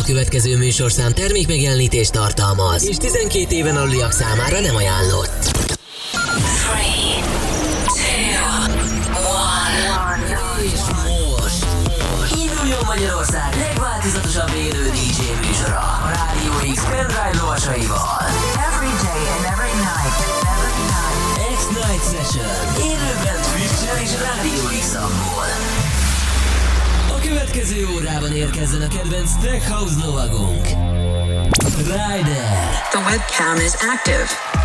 A következő műsorszám termék megjelenítést tartalmaz, és 12 éven aluliak számára nem ajánlott. 3, 2, 1. És most induljon Magyarország legváltozatosabb élő DJ műsora a Rádió X pendrive lovasaival. Következő órában érkezzen a kedvenc Tech House lovagunk. Ryder. The webcam is active.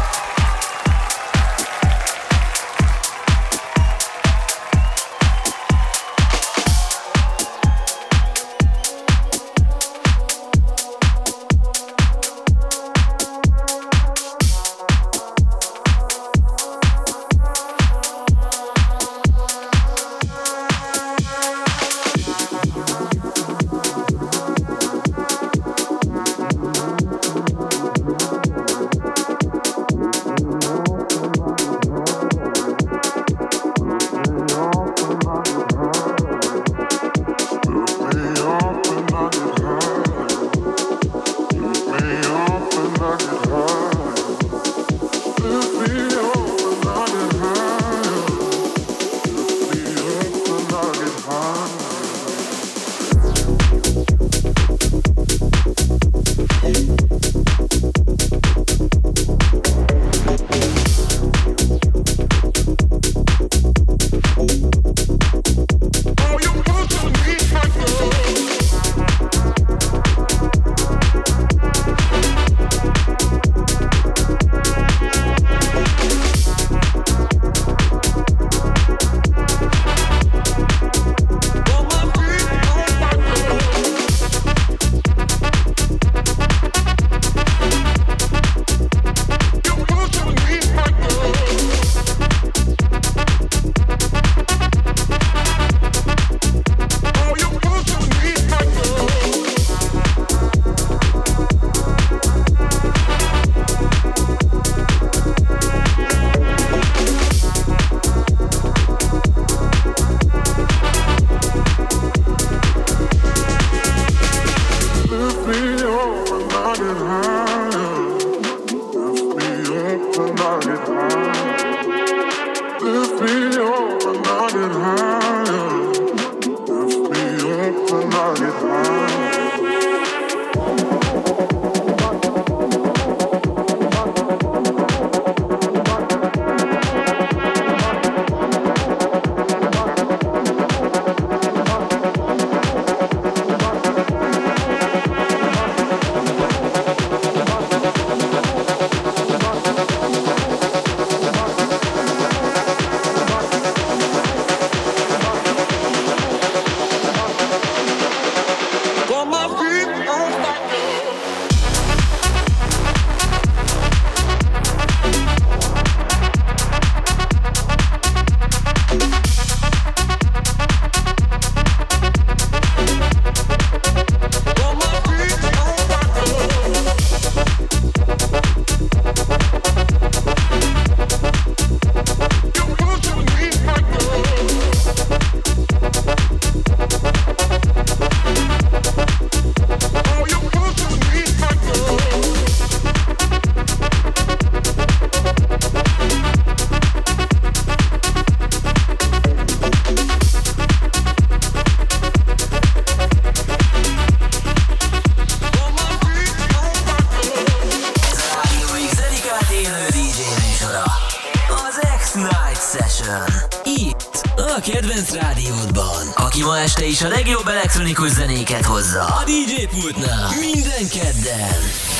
Elektronikus zenéket hozza. A DJ pultnál. Minden kedden.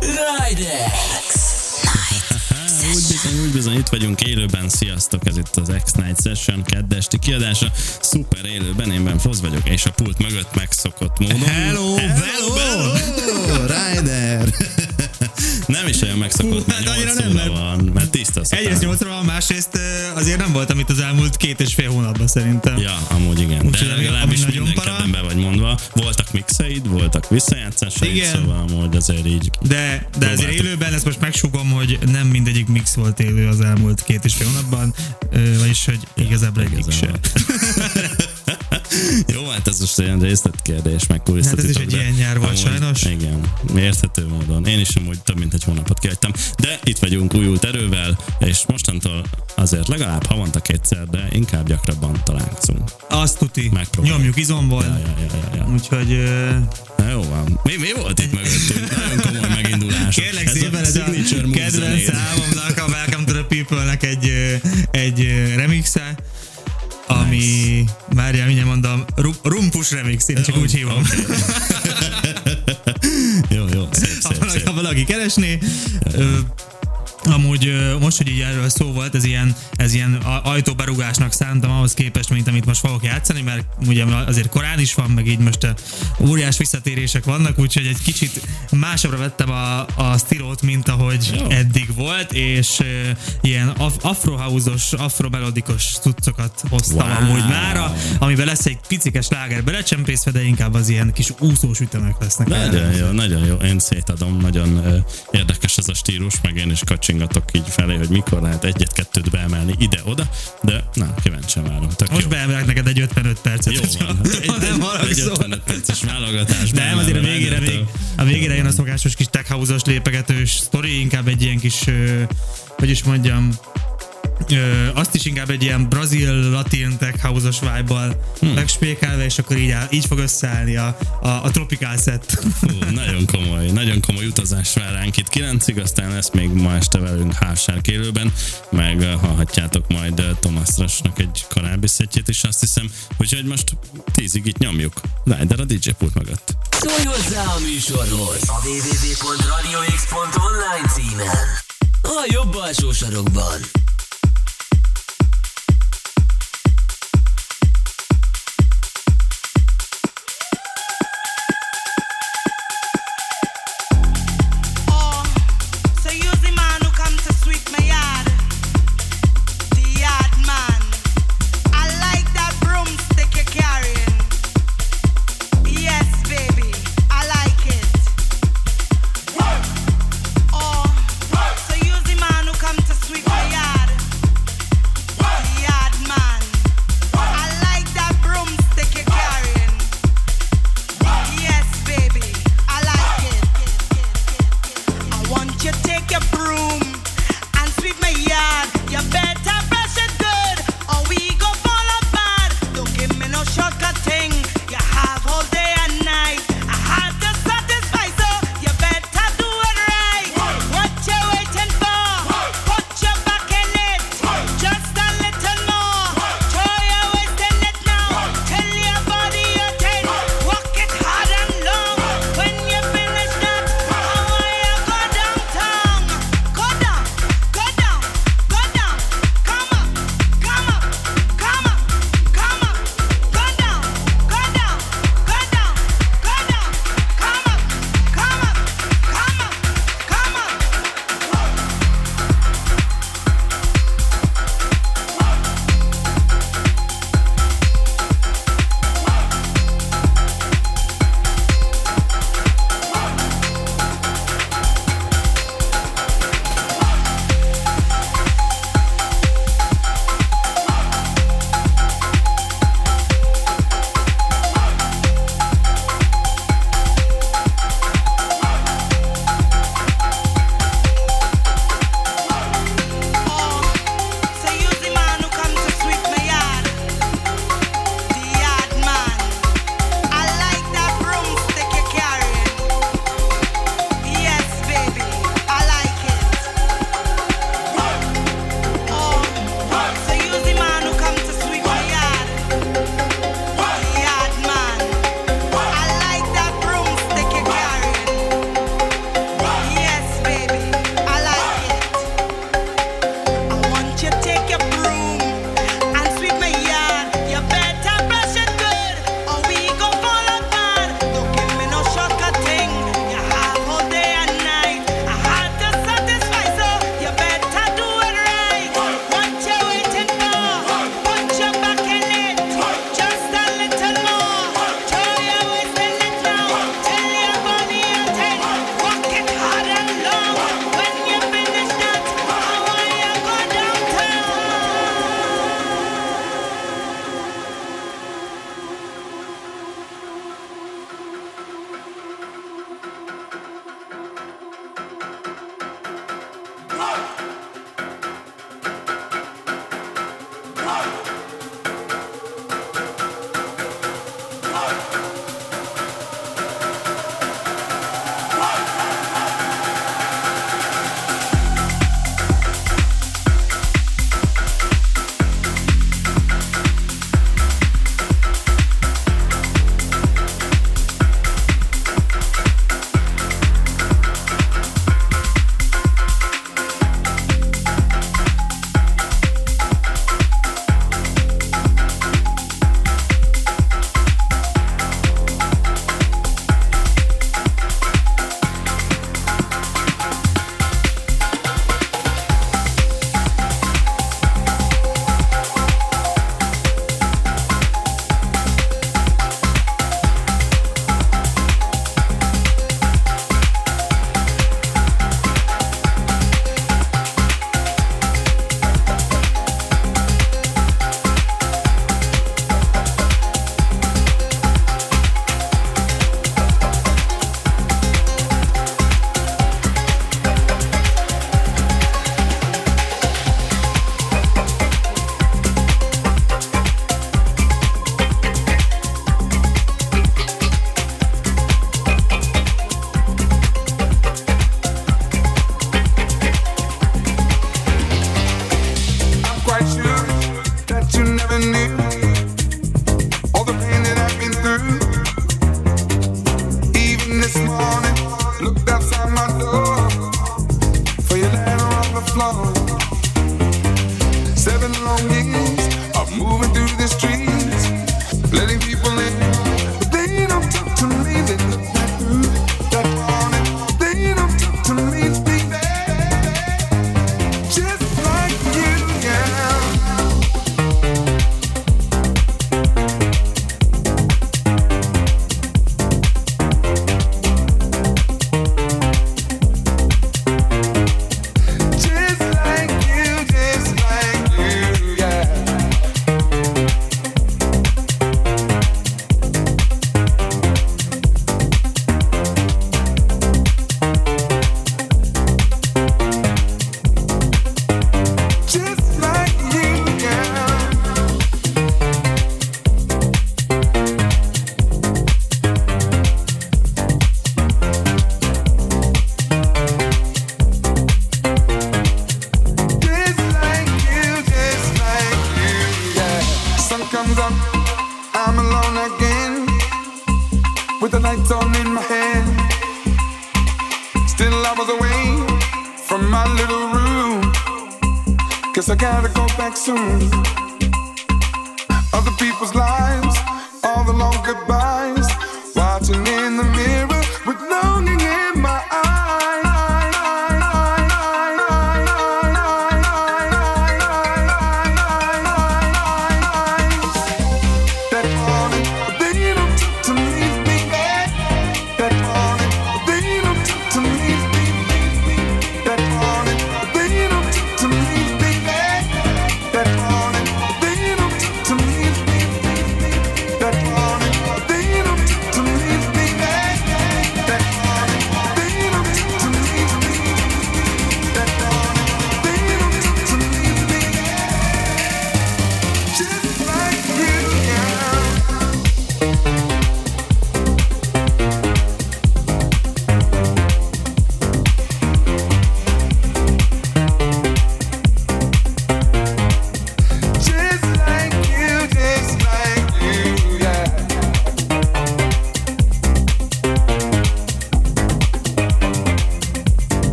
Ryder. Úgy bizony, úgy bizony, itt vagyunk élőben, sziasztok, ez itt az X-Night Session keddesti kiadása, szuper élőben, én Ben Foz vagyok, és a pult mögött megszokott módon. Hello, hello, hello, Ryder! Nem is olyan megszokott, mert hát annyira 8 nem, óra tiszta Egyrészt szakál. 8 van, másrészt ö, azért nem voltam itt az elmúlt két és fél hónapban szerintem. Ja, amúgy igen. Úgyhogy De legalábbis ami nagyon minden para. kedden be vagy mondva. Voltak mixeid, voltak visszajátszásaid, Igen. szóval amúgy azért így De, de azért élőben ezt most megsugom, hogy nem mindegyik mix volt élő az elmúlt két és fél hónapban, vagyis hogy igazából egyik se. Jó, hát ez most olyan részletkérdés, meg Hát ez is egy de ilyen nyár volt amúgy- sajnos. Igen, érthető módon. Én is amúgy több mint egy hónapot kihagytam. De itt vagyunk újult erővel, és mostantól azért legalább havonta kétszer, de inkább gyakrabban találkozunk. Azt tuti. Megpróbáljuk. Nyomjuk izomból. Ja, ja, ja, ja, ja. Úgyhogy ö, Na jó van. Mi, mi volt itt mögöttünk? Nagyon komoly megindulás. kérlek szépen ez a move kedvenc számomnak, a Welcome to the People-nek egy, egy remixe, ami, várjál, mindjárt mondom, Ru- Rumpus remix, én csak úgy hívom. Jó, jó, szép, ha, szép, valaki, szép. ha valaki keresné. Amúgy most, hogy így erről szó volt, ez ilyen, ez ilyen ajtóberugásnak szántam ahhoz képest, mint amit most fogok játszani, mert ugye azért korán is van, meg így most óriás visszatérések vannak, úgyhogy egy kicsit másabbra vettem a, a stílót, mint ahogy eddig volt, és ilyen af- afrohouse-os, afromelodikos cuccokat hoztam Wow. amúgy mára, amiben lesz egy picike sláger belecsempészve, de inkább az ilyen kis úszós ütemek lesznek. Nagyon jó, nagyon jó. Én szétadom, nagyon érdekes ez a stílus, meg én is kacsingatok így felé, hogy mikor lehet egyet-kettőt beemelni ide-oda, de na, kíváncsian várom. Tök Most beemelek neked egy 55 percet. Jó van. Egy, ha nem egy, egy 55 perces válogatás. Nem, azért a végére, még, a végére jön a szokásos kis tech house-os lépegetős sztori, inkább egy ilyen kis, hogy is mondjam, Ö, azt is inkább egy ilyen brazil, latin tech house-os vibe-bal hmm. megspékelve, és akkor így, áll, így fog összeállni a, a, a tropical set. Fú, nagyon komoly, nagyon komoly utazás vár ránk itt 9-ig, aztán lesz még ma este velünk Hársárk élőben, meg hallhatjátok majd Thomas Rushnak egy korábbi szettjét is, azt hiszem, úgyhogy most 10-ig itt nyomjuk. Ryder a DJ pult mögött. Szólj hozzá a műsorhoz a www.radiox.online címen. A jobb alsó sarokban.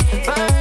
it.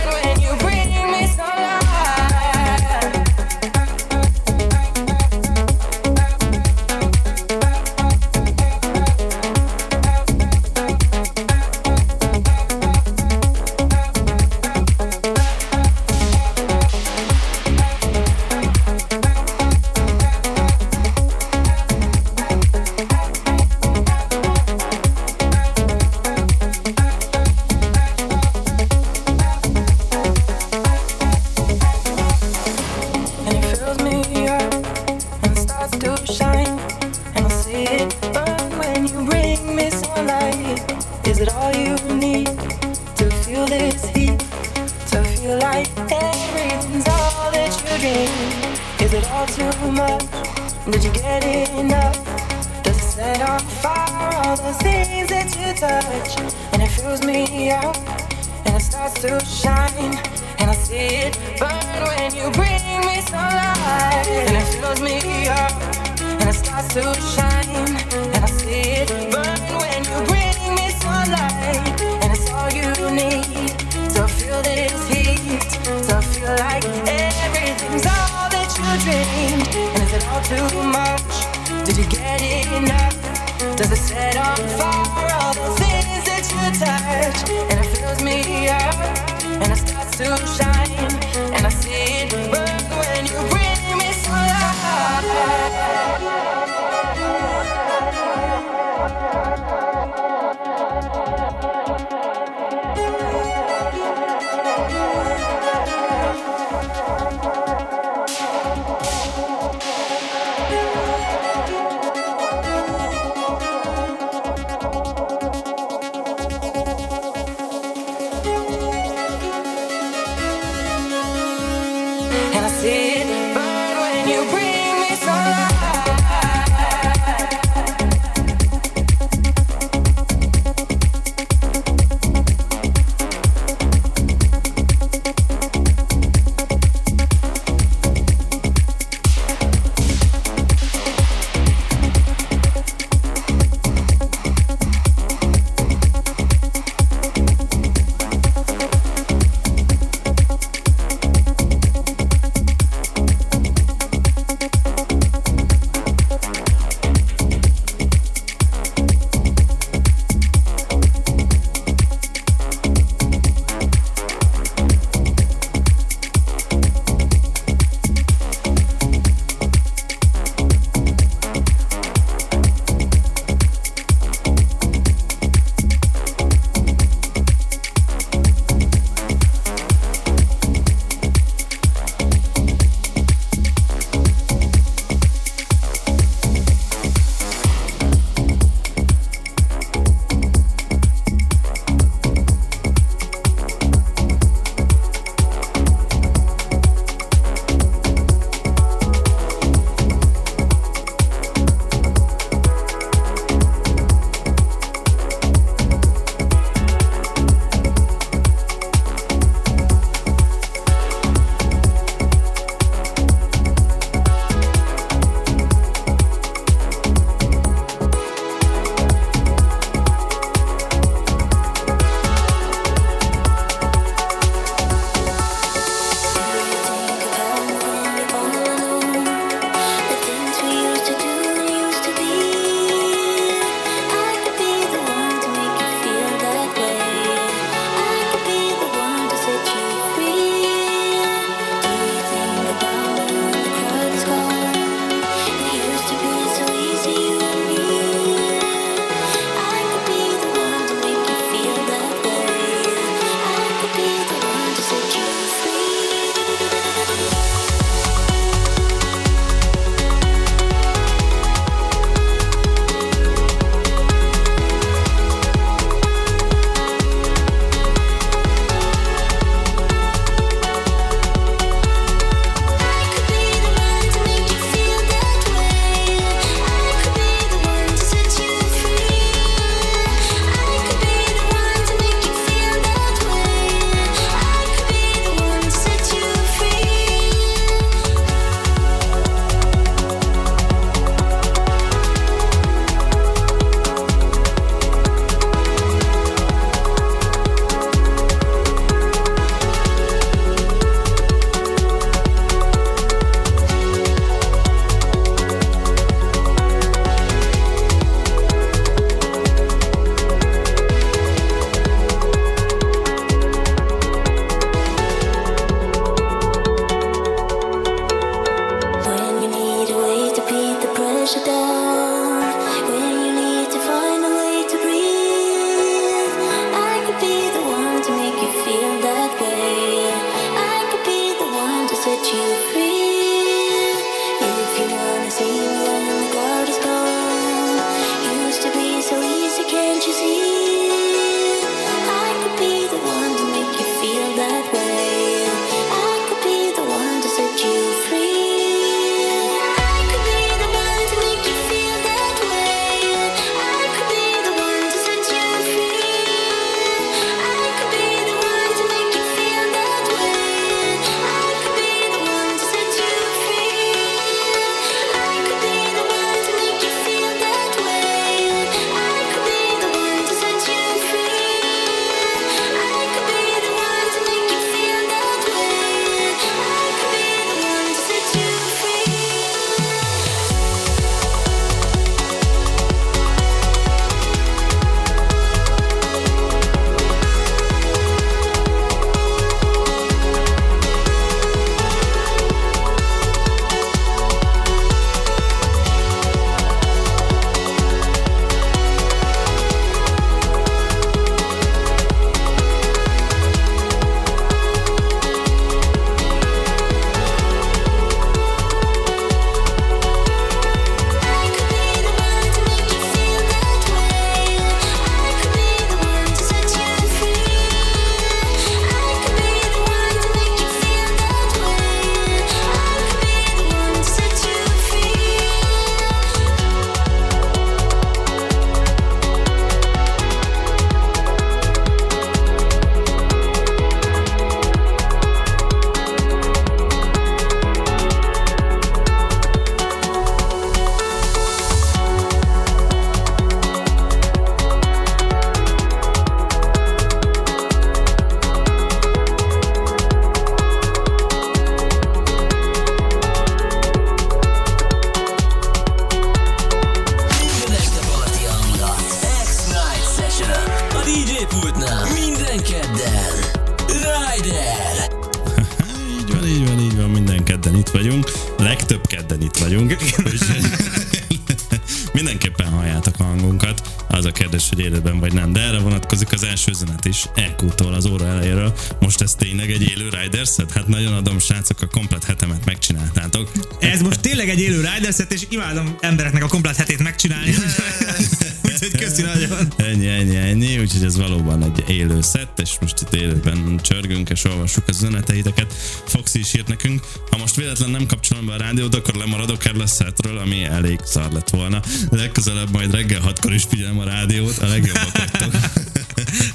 Első üzenet is. EQ-tól az óra elejéről. Most ez tényleg egy élő Riders set? Hát nagyon adom, srácok, a komplet hetemet megcsináltátok. Ez most tényleg egy élő Riderset, és imádom embereknek a komplet hetét megcsinálni. Úgyhogy köszi nagyon. Ennyi, ennyi, ennyi, úgyhogy ez valóban egy élő szett, és most itt élőben csörgünk, és olvassuk az üzeneteiteket. Foxy is írt nekünk, ha most véletlen nem kapcsolom be a rádiót, akkor lemaradok erről a szetről, ami elég szar lett volna. Legközelebb majd reggel hatkor is figyelem a rádiót, a legjobbak vagytok.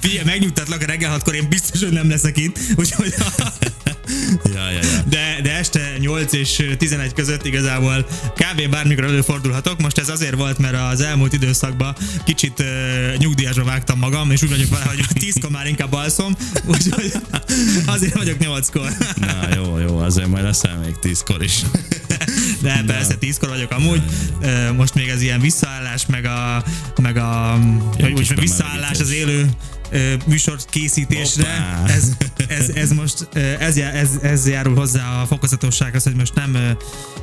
Figyelj, megnyugtatlak, reggel hatkor én biztos, hogy nem leszek itt, úgyhogy ja, ja, ja. de, de este 8 és 11 között igazából kb. bármikor előfordulhatok. Most ez azért volt, mert az elmúlt időszakban kicsit uh, nyugdíjasra vágtam magam, és úgy vagyok vele, hogy 10-kor már inkább alszom, úgyhogy azért vagyok 8-kor. Na jó, jó, azért majd leszel még tízkor is. De persze, 10-kor vagyok amúgy. Most még ez ilyen visszaállás, meg a, meg a úgy, kis visszaállás az élő műsor készítésre. Ez, ez, ez, most ez, ez, ez járul hozzá a fokozatossághoz, hogy most nem ö,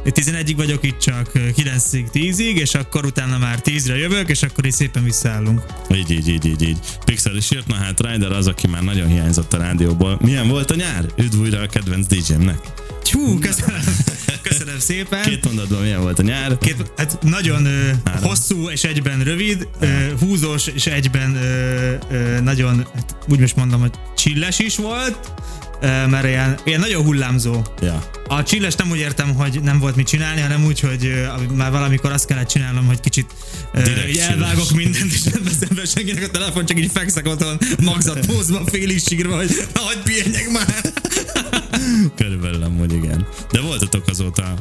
11-ig vagyok itt, csak ö, 9-ig, 10-ig, és akkor utána már 10-re jövök, és akkor is szépen visszaállunk. Így, így, így, így, így. Pixel is írt, na hát Ryder az, aki már nagyon hiányzott a rádióból. Milyen volt a nyár? Üdv újra a kedvenc DJ-mnek. Tjú, köszönöm, köszönöm szépen. Két mondatban milyen volt a nyár? Két, hát nagyon ö, hosszú és egyben rövid, ö, húzós és egyben ö, ö, nagyon, hát úgy most mondom, hogy csilles is volt, ö, mert ilyen, ilyen nagyon hullámzó. Ja. A csilles nem úgy értem, hogy nem volt mit csinálni, hanem úgy, hogy ö, már valamikor azt kellett csinálnom, hogy kicsit ö, Direkt elvágok csilles. mindent, és nem veszem be senkinek a telefon, csak így fekszek otthon magzat pózban, félig sírva, hogy hagyj pihenjek már. Körülbelül amúgy igen. De voltatok azóta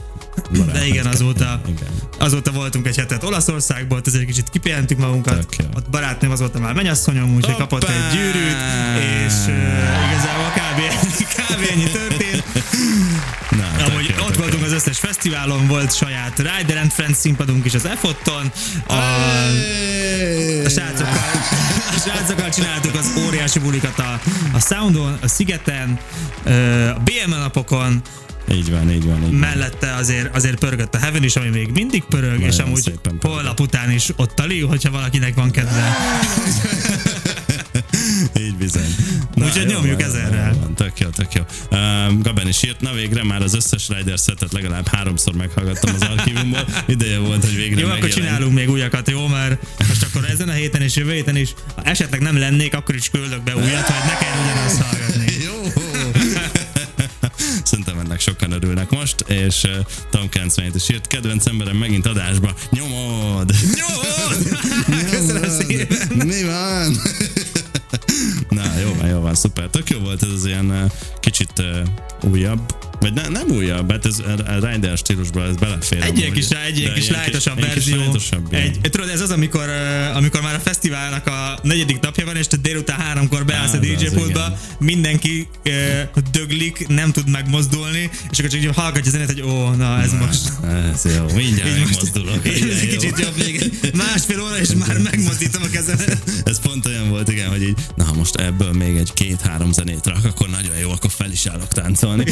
barátok. De igen, azóta, Igen. azóta voltunk egy hetet Olaszországból, ott azért kicsit kipihentük magunkat. Ott barátnőm azóta már mennyasszonyom, úgyhogy kapott egy gyűrűt, és uh, igazából kb. kb. ennyi történt. Amúgy ott voltunk az összes fesztiválon, volt saját Rider and Friends színpadunk is az EFOT-on. A, a srácokkal, a srácokkal csináltuk az óriási bulikat a, a Soundon, a Szigeten, a BM napokon, Így van, így van, így van. mellette azért, azért pörgött a Heaven is, ami még mindig pörög, és Nagyon amúgy szépen pörög. holnap után is ott tali, hogyha valakinek van kedve. Így bizony. Úgyhogy nyomjuk ezerrel. Tök jó, tök jó. Uh, Gaben is írt, na végre már az összes Rider szetet legalább háromszor meghallgattam az archívumból. Ideje volt, hogy végre Jó, akkor megjelent. csinálunk még újakat, jó? Mert most akkor ezen a héten és jövő héten is, ha esetleg nem lennék, akkor is küldök be újat, hogy ne kell ugyanazt hallgatni. Jó! Szerintem ennek sokan örülnek most, és uh, Tom 97 is írt, kedvenc emberem megint adásba, nyomod! Nyomod! Köszönöm szépen! Mi van? Na, jó van, jó van, szuper. Tök jó volt ez az ilyen uh, kicsit uh, újabb, vagy ne, nem újabb, hát ez a Rider stílusban ez belefér. Egy ilyen kis, egy ilyen kis lájtosabb verzió. egy, tudod, ez az, amikor, amikor már a fesztiválnak a negyedik napja van, és te délután háromkor beállsz a DJ pultba, mindenki döglik, nem tud megmozdulni, és akkor csak így hallgatja a zenét, hogy ó, na ez most. Ez jó, mindjárt Így megmozdulok. ez egy kicsit jobb még. Másfél óra, és már megmozdítom a kezemet. Ez pont olyan volt, igen, hogy így, na most ebből még egy két-három zenét rak, akkor nagyon jó, akkor fel is állok táncolni.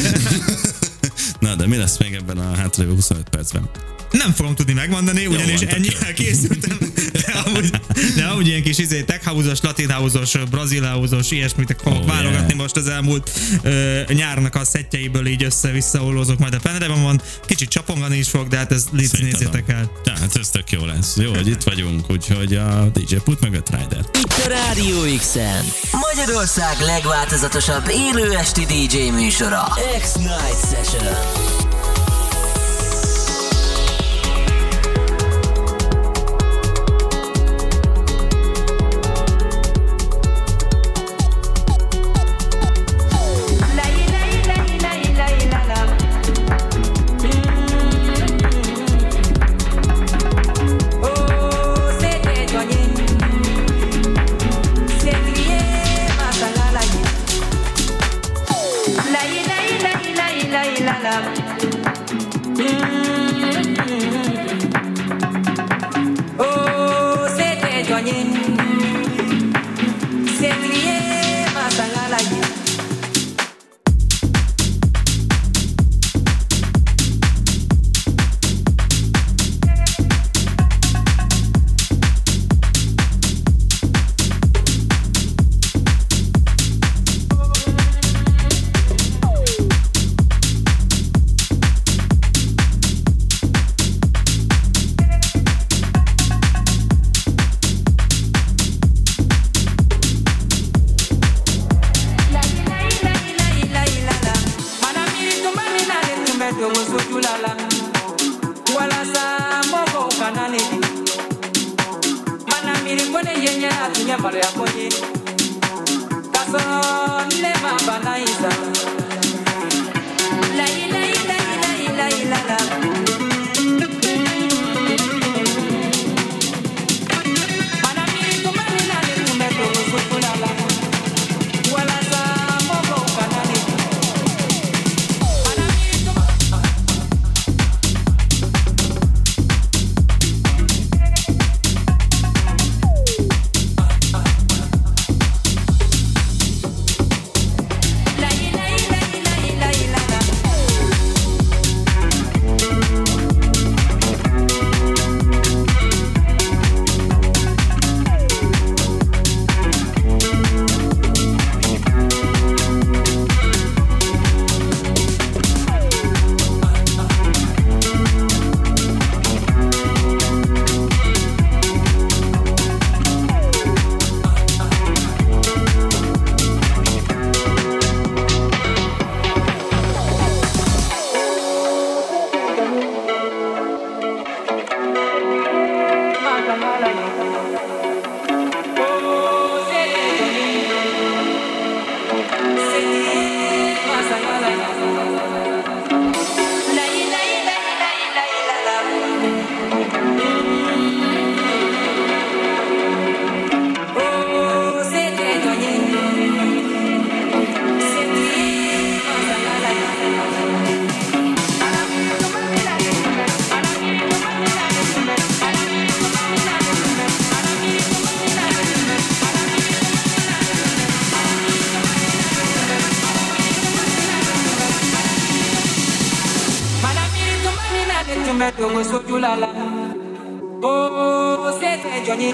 Na, de mi lesz még ebben a hátralévő 25 percben? Nem fogom tudni megmondani, ugyanis ennyivel készültem. De amúgy, de amúgy ilyen kis izé, tech house-os, latin house-os, brazil house-os, ilyesmit fogok Oh, válogatni yeah. most az elmúlt ö, nyárnak a szettjeiből így össze-vissza ollózok majd a pendrive van. Kicsit csapongani is fog, de hát ezt légy nézzétek el. Tehát ez tök jó lesz. Jó, hogy itt vagyunk, úgyhogy a DJ Put mögött Rider. Itt a Rádió X-en. Magyarország legváltozatosabb élő esti DJ műsora. X-Night Session. la la. Oh, c'est très Johnny.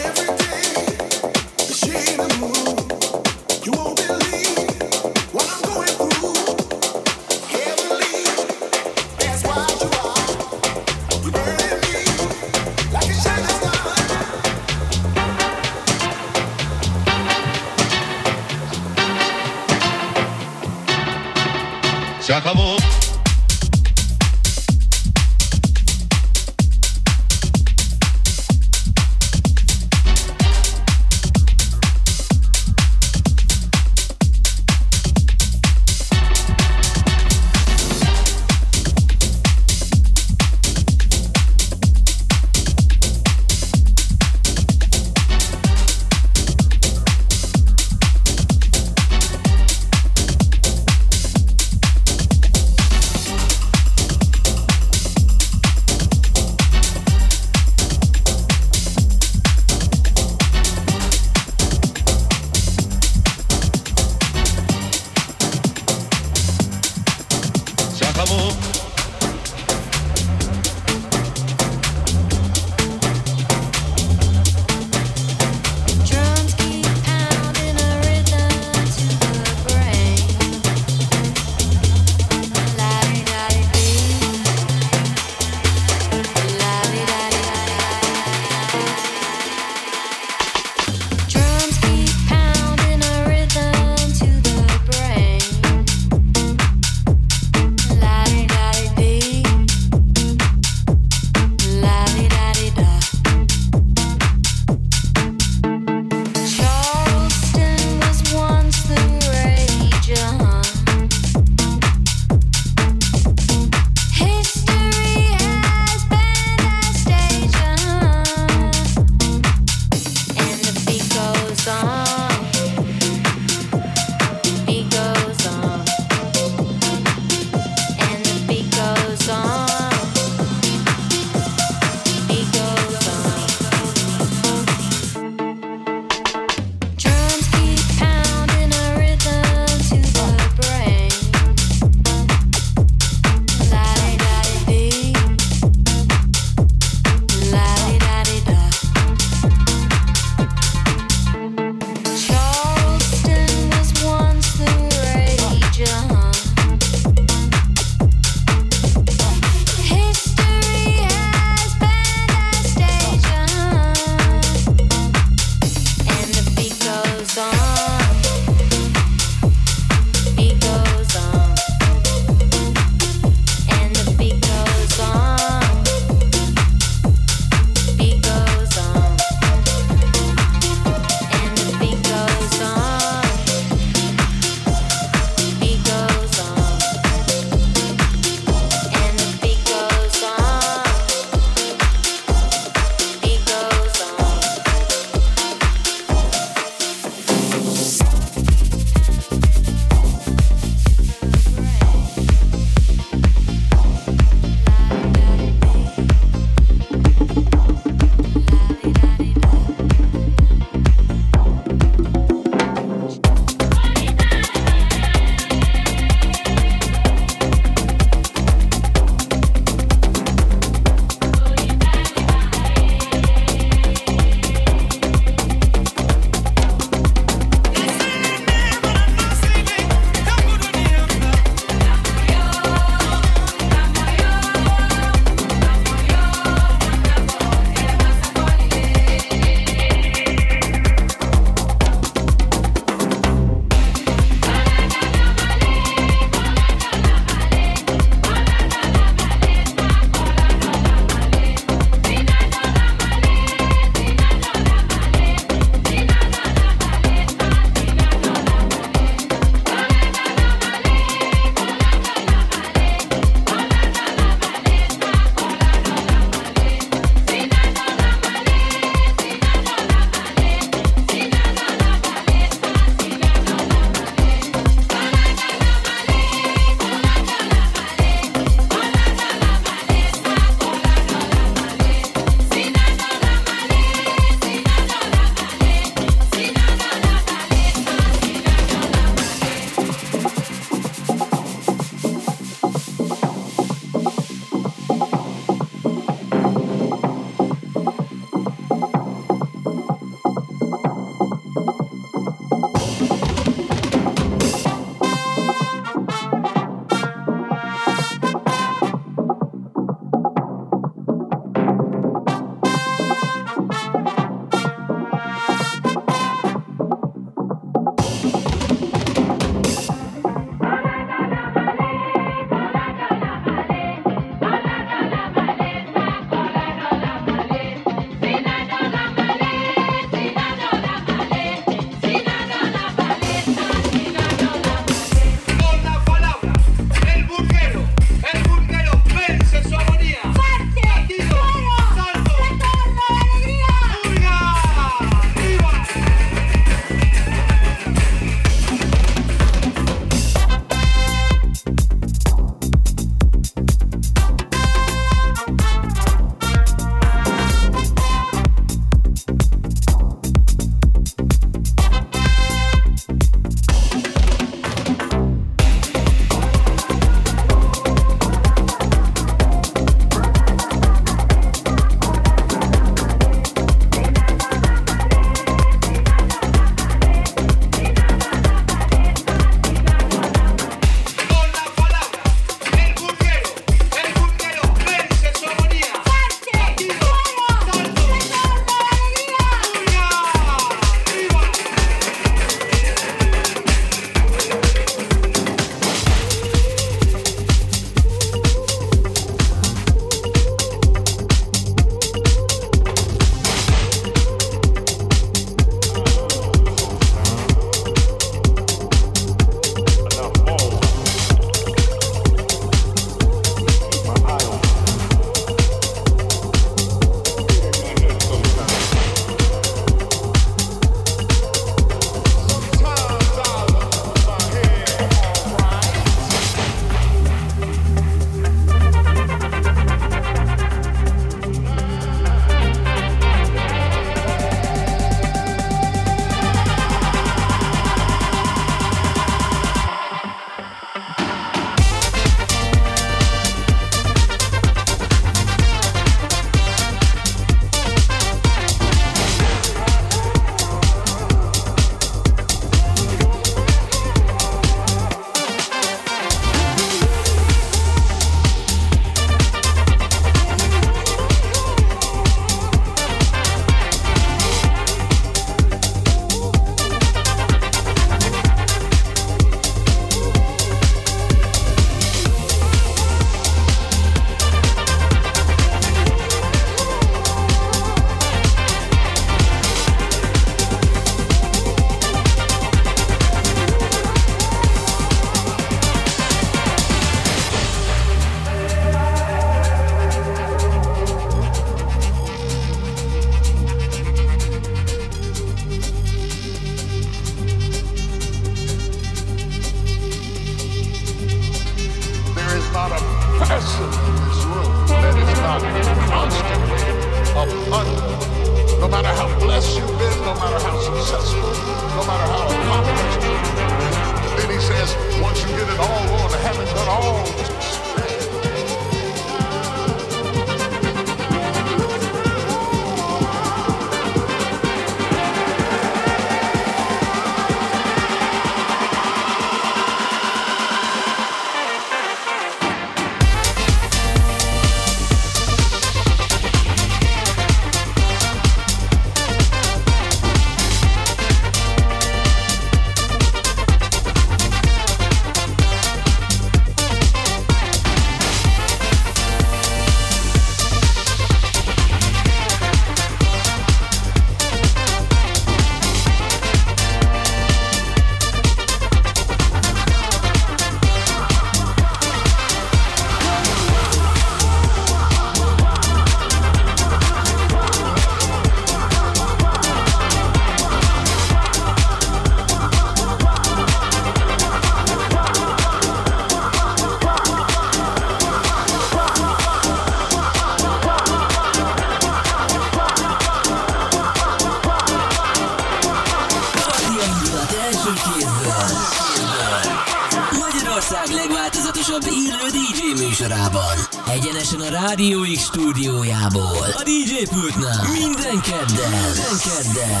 Magyarország legváltozatosabb élő DJ műsorában. Egyenesen a Rádió X stúdiójából. A DJ pultnál. Minden kedden. Minden kedden.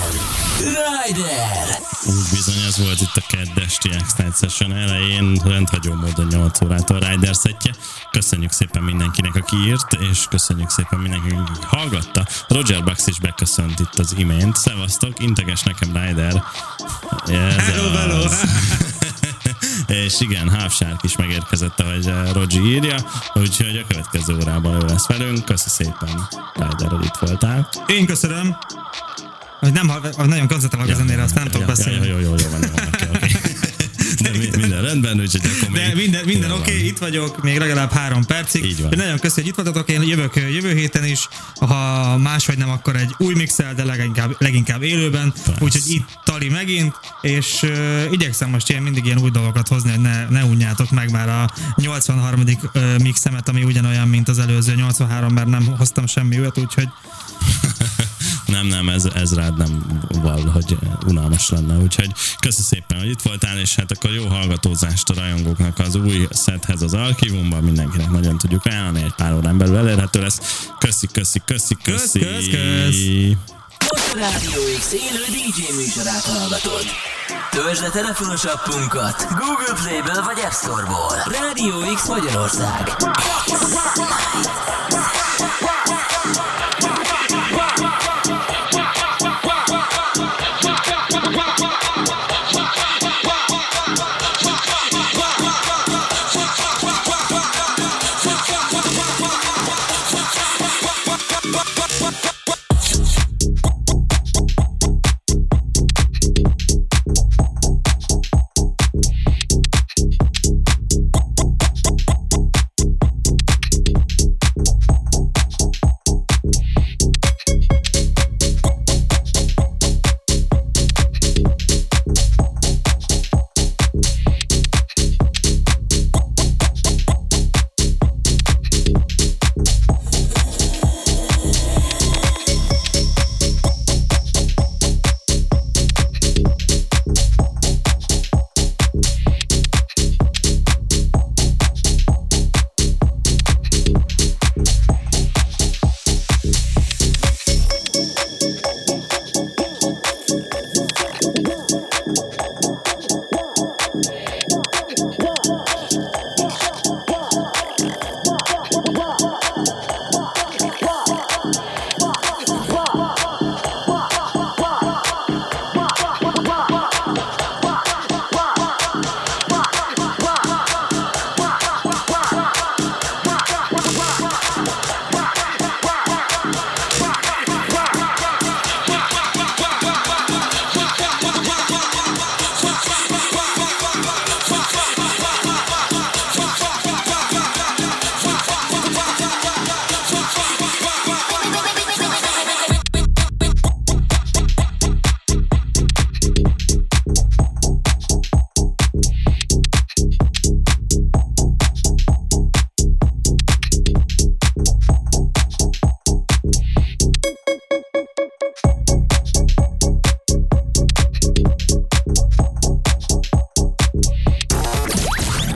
Rider. Úgy bizony ez volt itt a kedves TX Night Session elején, rendhagyó módon 8 órától a Rider szettje. Köszönjük szépen mindenkinek, aki írt, és köszönjük szépen mindenkinek, aki hallgatta. Roger Bucks is beköszönt itt az imént. Szevasztok, integes nekem Rider. Ez Hello, hello. És igen, Shark is megérkezett, ahogy eh, Rogi írja, úgyhogy a következő órában ő lesz velünk. Köszi szépen, Rider, hogy itt voltál. Én köszönöm. Hogy nem, nagyon koncentrálok a zenére, azt nem tudok ja, beszélni. Jó, jó, jó, jó van, jó van, oké, oké. De mi- minden rendben, úgyhogy akkor De még- minden, minden Jól oké, okay, itt vagyok, még legalább három percig. Így van. Nagyon köszönöm, hogy itt voltatok, én jövök jövő héten is, ha máshogy nem, akkor egy új mixel, de leginkább, leginkább élőben, úgyhogy itt Tali megint, és uh, igyekszem most ilyen mindig ilyen új dolgokat hozni, hogy ne, ne unjátok meg már a 83. Uh, mixemet, ami ugyanolyan, mint az előző 83, mert nem hoztam semmi újat, úgyhogy Nem, nem, ez, ez rád nem val, hogy unalmas lenne. Úgyhogy köszi szépen, hogy itt voltál, és hát akkor jó hallgatózást a rajongóknak az új szethez az archívumban. Mindenkinek nagyon tudjuk ajánlani, egy pár órán belül elérhető lesz. Köszi, köszi, köszi, köszi. kösz, kösz. Most a Rádió X élő DJ műsorát hallgatod. Töltsd le telefonos appunkat Google Play-ből vagy App Store-ból. Rádió X Magyarország.